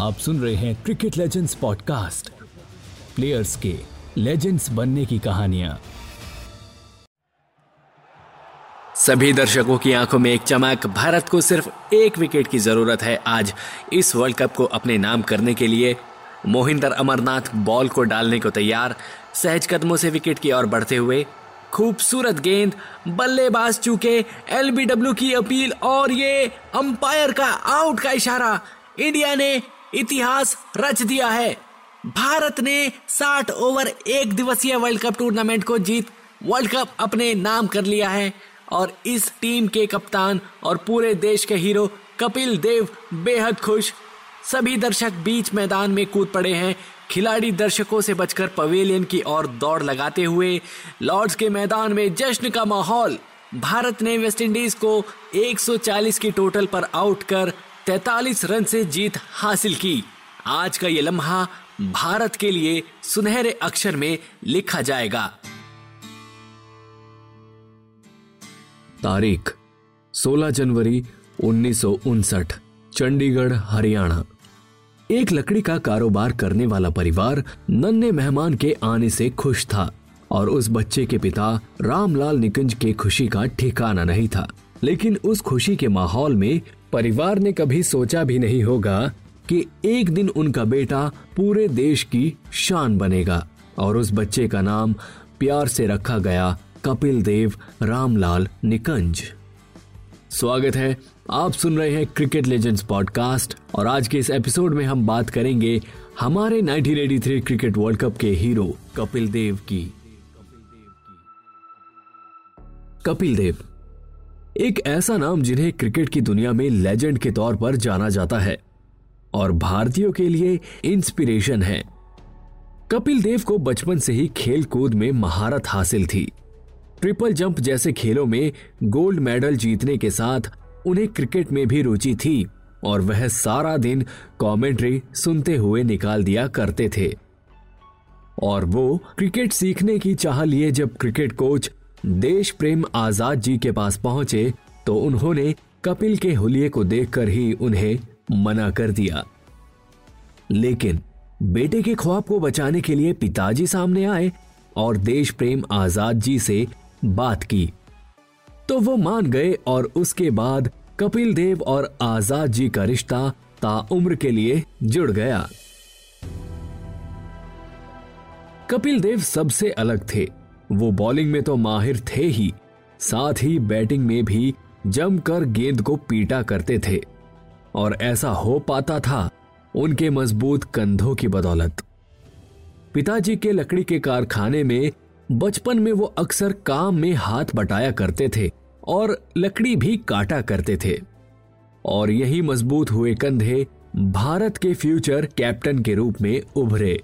आप सुन रहे हैं क्रिकेट लेजेंड्स पॉडकास्ट प्लेयर्स के लेजेंड्स बनने की कहानियाँ। सभी दर्शकों की आँखों में एक चमक, भारत को सिर्फ़ एक विकेट की ज़रूरत है आज। इस वर्ल्ड कप को अपने नाम करने के लिए मोहिंदर अमरनाथ बॉल को डालने को तैयार। सहज कदमों से विकेट की ओर बढ़ते हुए खूबसूरत गेंद, बल्लेबाज चूके एलबीडब्ल्यू की अपील और ये अंपायर का आउट का इशारा। इंडिया ने इतिहास रच दिया है। भारत ने 60 ओवर एक दिवसीय वर्ल्ड कप टूर्नामेंट को जीत, वर्ल्ड कप अपने नाम कर लिया है और इस टीम के कप्तान और पूरे देश के हीरो कपिल देव बेहद खुश सभी दर्शक बीच मैदान में कूद पड़े हैं। खिलाड़ी दर्शकों से बचकर पवेलियन की ओर दौड़ लगाते हुए लॉर्ड्स के मैदान में जश्न का माहौल। भारत ने वेस्टइंडीज को 140 की टोटल पर आउट कर 43 रन से जीत हासिल की। आज का ये लम्हा भारत के लिए सुनहरे अक्षर में लिखा जाएगा। तारीख 16 जनवरी उन्नीस सौ उनसठ, चंडीगढ़, हरियाणा। एक लकड़ी का कारोबार करने वाला परिवार नन्हे मेहमान के आने से खुश था और उस बच्चे के पिता रामलाल निकुंज के खुशी का ठिकाना नहीं था। लेकिन उस खुशी के माहौल में परिवार ने कभी सोचा भी नहीं होगा कि एक दिन उनका बेटा पूरे देश की शान बनेगा और उस बच्चे का नाम प्यार से रखा गया कपिल देव रामलाल निकंज। स्वागत है। आप सुन रहे हैं क्रिकेट लेजेंड्स पॉडकास्ट और आज के इस एपिसोड में हम बात करेंगे हमारे 1983 क्रिकेट वर्ल्ड कप के हीरो कपिल देव की। कपिल देव, एक ऐसा नाम जिन्हें क्रिकेट की दुनिया में लेजेंड के तौर पर जाना जाता है और भारतीयों के लिए इंस्पिरेशन है। कपिल देव को बचपन से ही खेल कूद में महारत हासिल थी। ट्रिपल जंप जैसे खेलों में गोल्ड मेडल जीतने के साथ उन्हें क्रिकेट में भी रुचि थी और वह सारा दिन कमेंट्री सुनते हुए निकाल दिया करते थे। और वो क्रिकेट सीखने की चाह लिए जब क्रिकेट कोच देश प्रेम आज़ाद जी के पास पहुँचे तो उन्होंने कपिल के हुलिये को देखकर ही उन्हें मना कर दिया। लेकिन बेटे के ख्वाब को बचाने के लिए पिताजी सामने आए और देश प्रेम आज़ाद जी से बात की। तो वो मान गए और उसके बाद कपिल देव और आज़ाद जी का रिश्ता ताउम्र के लिए जुड़ गया। कपिल देव सबसे अलग थे। वो बॉलिंग में तो माहिर थे ही। साथ ही बैटिंग में भी जमकर गेंद को पीटा करते थे। और ऐसा हो पाता था उनके मज़बूत कंधों की बदौलत। पिताजी के लकड़ी के कारखाने में बचपन में वो अक्सर काम में हाथ बटाया करते थे और लकड़ी भी काटा करते थे। और यही मज़बूत हुए कंधे भारत के फ्यूचर कैप्टन के रूप में उभरे।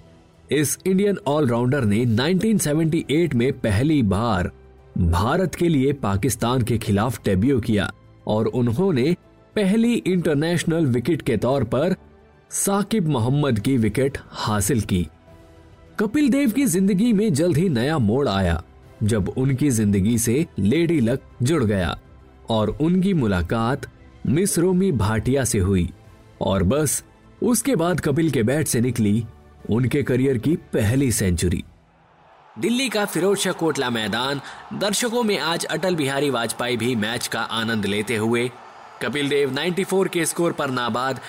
इस इंडियन ऑलराउंडर ने 1978 में पहली बार भारत के लिए पाकिस्तान के खिलाफ डेब्यू किया और उन्होंने पहली इंटरनेशनल विकेट के तौर पर साकिब मोहम्मद की विकेट हासिल की। कपिल देव की ज़िंदगी में जल्द ही नया मोड़ आया, जब उनकी ज़िंदगी से लेडी लक जुड़ गया और उनकी मुलाकात मिस रोमी भाटिया से हुई। और बस, उसके बाद कपिल के बैट से निकली उनके करियर की पहली सेंचुरी। दिल्ली का फिरोज शाह कोटला मैदान, दर्शकों में आज अटल बिहारी वाजपेयी भी मैच का आनंद लेते हुए, कपिल देव 94 के स्कोर पर नाबाद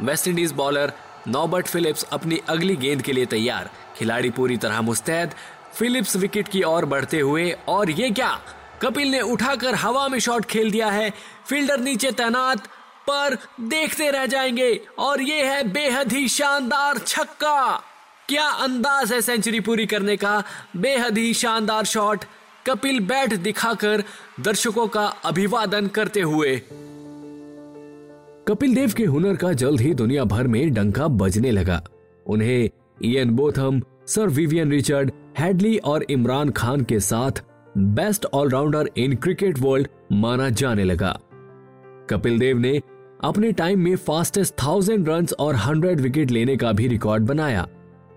वेस्टइंडीज बॉलर नॉबर्ट फिलिप्स अपनी अगली गेंद के लिए तैयार। खिलाड़ी पूरी तरह मुस्तैद। फिलिप्स विकेट की ओर बढ़ते हुए, और ये क्या? कपिल ने उठाकर हवा में शॉट खेल दिया है। फील्डर नीचे तैनात, पर देखते रह जाएँगे। और ये है बेहद ही शानदार छक्का। क्या अंदाज है सेंचुरी पूरी करने का? बेहद ही शानदार शॉट। कपिल बैट दिखाकर दर्शकों का अभिवादन करते हुए कपिल देव के हुनर का जल्द ही दुनिया भर में डंका बजने लगा। उन्हें Ian Botham sir Vivian Richard Hadlee और इमरान खान के साथ best allrounder in cricket world माना जाने लगा। कपिल देव ने अपने टाइम में फास्टेस्ट थाउज़ेंड रन और हंड्रेड विकेट लेने का भी रिकॉर्ड बनाया।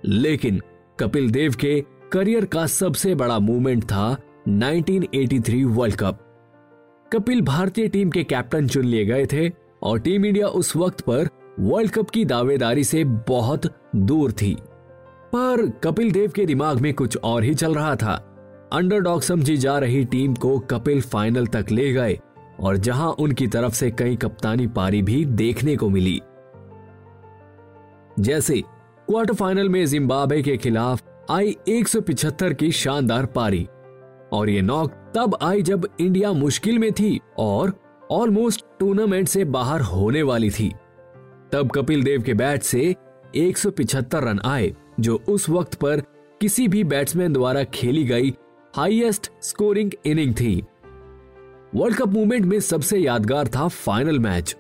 लेकिन कपिल देव के करियर का सबसे बड़ा मूवमेंट था 1983 वर्ल्ड कप कपिल भारतीय टीम के कैप्टन चुन लिए गए थे। और टीम इंडिया उस वक्त पर वर्ल्ड कप की दावेदारी से बहुत दूर थी। पर कपिल देव के दिमाग में कुछ और ही चल रहा था। अंडरडॉग समझी जा रही टीम को कपिल फाइनल तक ले गए और जहाँ उनकी तरफ़ से कई कप्तानी पारी भी देखने को मिली। जैसे, क्वार्टर फाइनल में जिम्बाब्वे के खिलाफ आई 175 की शानदार पारी। और ये नॉक तब आई जब इंडिया मुश्किल में थी और ऑलमोस्ट टूर्नामेंट से बाहर होने वाली थी। तब कपिल देव के बैट से 175 रन आए, जो उस वक्त पर किसी भी बैट्समैन द्वारा खेली गई हाईएस्ट स्कोरिंग इनिंग थी। वर्ल्ड कप मूवमेंट में सबसे यादगार था फाइनल मैच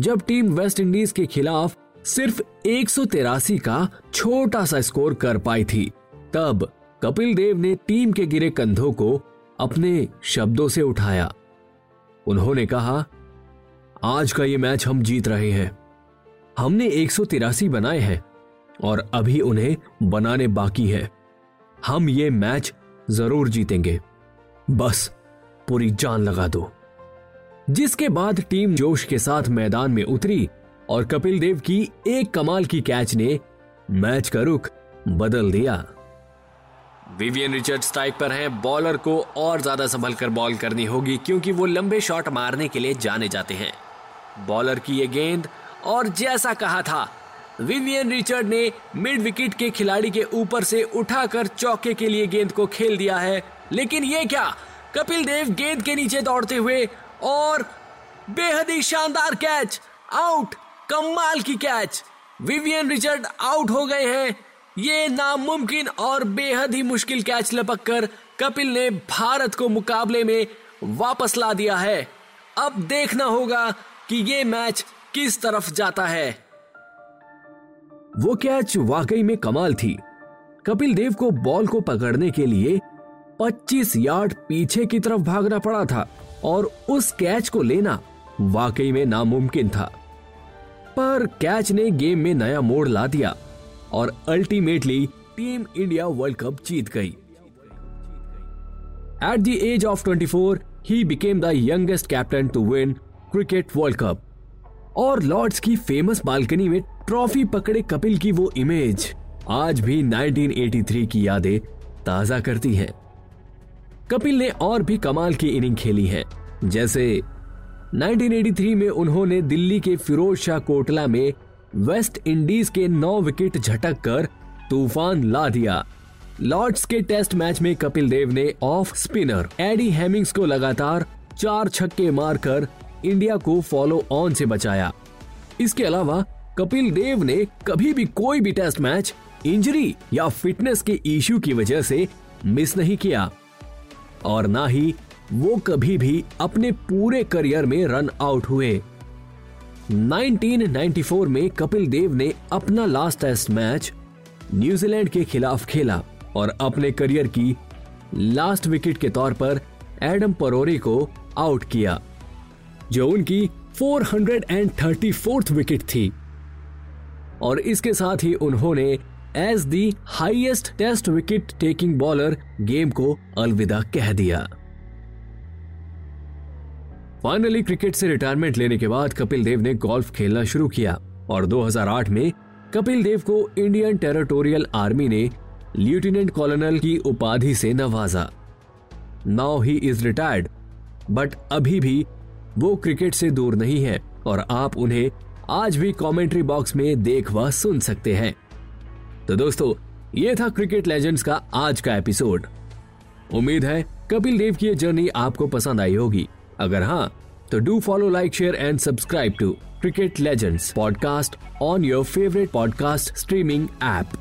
जब टीम वेस्ट इंडीज के खिलाफ सिर्फ़ एक सौ तिरासी का छोटा सा स्कोर कर पाई थी। तब कपिल देव ने टीम के गिरे कंधों को अपने शब्दों से उठाया। उन्होंने कहा, आज का ये मैच हम जीत रहे हैं। हमने एक सौ तिरासी बनाए हैं और अभी उन्हें बनाने बाकी है। हम ये मैच ज़रूर जीतेंगे। बस, पूरी जान लगा दो। जिसके बाद टीम जोश के साथ मैदान में उतरी और कपिल देव की एक कमाल की कैच ने मैच का रुख बदल दिया। विवियन रिचर्ड स्ट्राइक पर हैं। बॉलर को और ज़्यादा संभल कर बॉल करनी होगी, क्योंकि वो लंबे शॉट मारने के लिए जाने जाते हैं। बॉलर की ये गेंद, और जैसा कहा था विवियन रिचर्ड ने मिड विकेट के खिलाड़ी के ऊपर से उठाकर चौके के लिए गेंद को खेल दिया है। लेकिन ये क्या? कपिल देव गेंद के नीचे दौड़ते हुए, और बेहद ही शानदार कैच आउट कमाल की कैच विवियन रिचर्ड आउट हो गए हैं। ये नामुमकिन और बेहद ही मुश्किल कैच लपक कर कपिल ने भारत को मुकाबले में वापस ला दिया है। अब देखना होगा कि ये मैच किस तरफ़ जाता है। वो कैच वाकई में कमाल थी। कपिल देव को बॉल को पकड़ने के लिए 25 यार्ड पीछे की तरफ़ भागना पड़ा था और उस कैच को लेना वाकई में नामुमकिन था। पर कैच ने गेम में नया मोड़ ला दिया। और ultimately team India world cup जीत गई। At the age of 24 he became the youngest captain to win cricket world cup और लॉर्ड्स की फ़ेमस बालकनी में ट्रॉफी पकड़े कपिल की वो इमेज आज भी 1983 की यादें ताज़ा करती है। कपिल ने और भी कमाल की इनिंग खेली है। जैसे 1983 में उन्होंने दिल्ली के फिरोज शाह कोटला में वेस्ट इंडीज के नौ विकेट झटक कर तूफ़ान ला दिया। लॉर्ड्स के टेस्ट मैच में कपिल देव ने ऑफ़ स्पिनर एडी हेमिंग्स को लगातार चार छक्के मारकर इंडिया को फॉलो ऑन से बचाया। इसके अलावा कपिल देव ने कभी भी कोई भी टेस्ट मैच इंजरी या फिटनेस के इश्यू की वजह से मिस नहीं किया। और ना ही वो कभी भी अपने पूरे करियर में रन आउट हुए। 1994 में कपिल देव ने अपना लास्ट टेस्ट मैच न्यूजीलैंड के खिलाफ खेला और अपने करियर की लास्ट विकेट के तौर पर एडम परोरी को आउट किया, जो उनकी 434th विकेट थी। और इसके साथ ही उन्होंने as the highest test wicket taking bowler game को अलविदा कह दिया। फाइनली क्रिकेट से रिटायरमेंट लेने के बाद कपिल देव ने गोल्फ खेलना शुरू किया और 2008 में कपिल देव को इंडियन टेरिटोरियल आर्मी ने लेफ्टिनेंट कॉलोनल की उपाधि से नवाजा। Now he is retired but अभी भी वो क्रिकेट से दूर नहीं है और आप उन्हें आज भी कमेंट्री बॉक्स में देख व सुन सकते हैं। तो दोस्तों, ये था क्रिकेट लेजेंड्स का आज का एपिसोड उम्मीद है कपिल देव की ये जर्नी आपको पसंद आई होगी। अगर हाँ तो do follow like share and subscribe to cricket legends podcast on your favourite podcast streaming app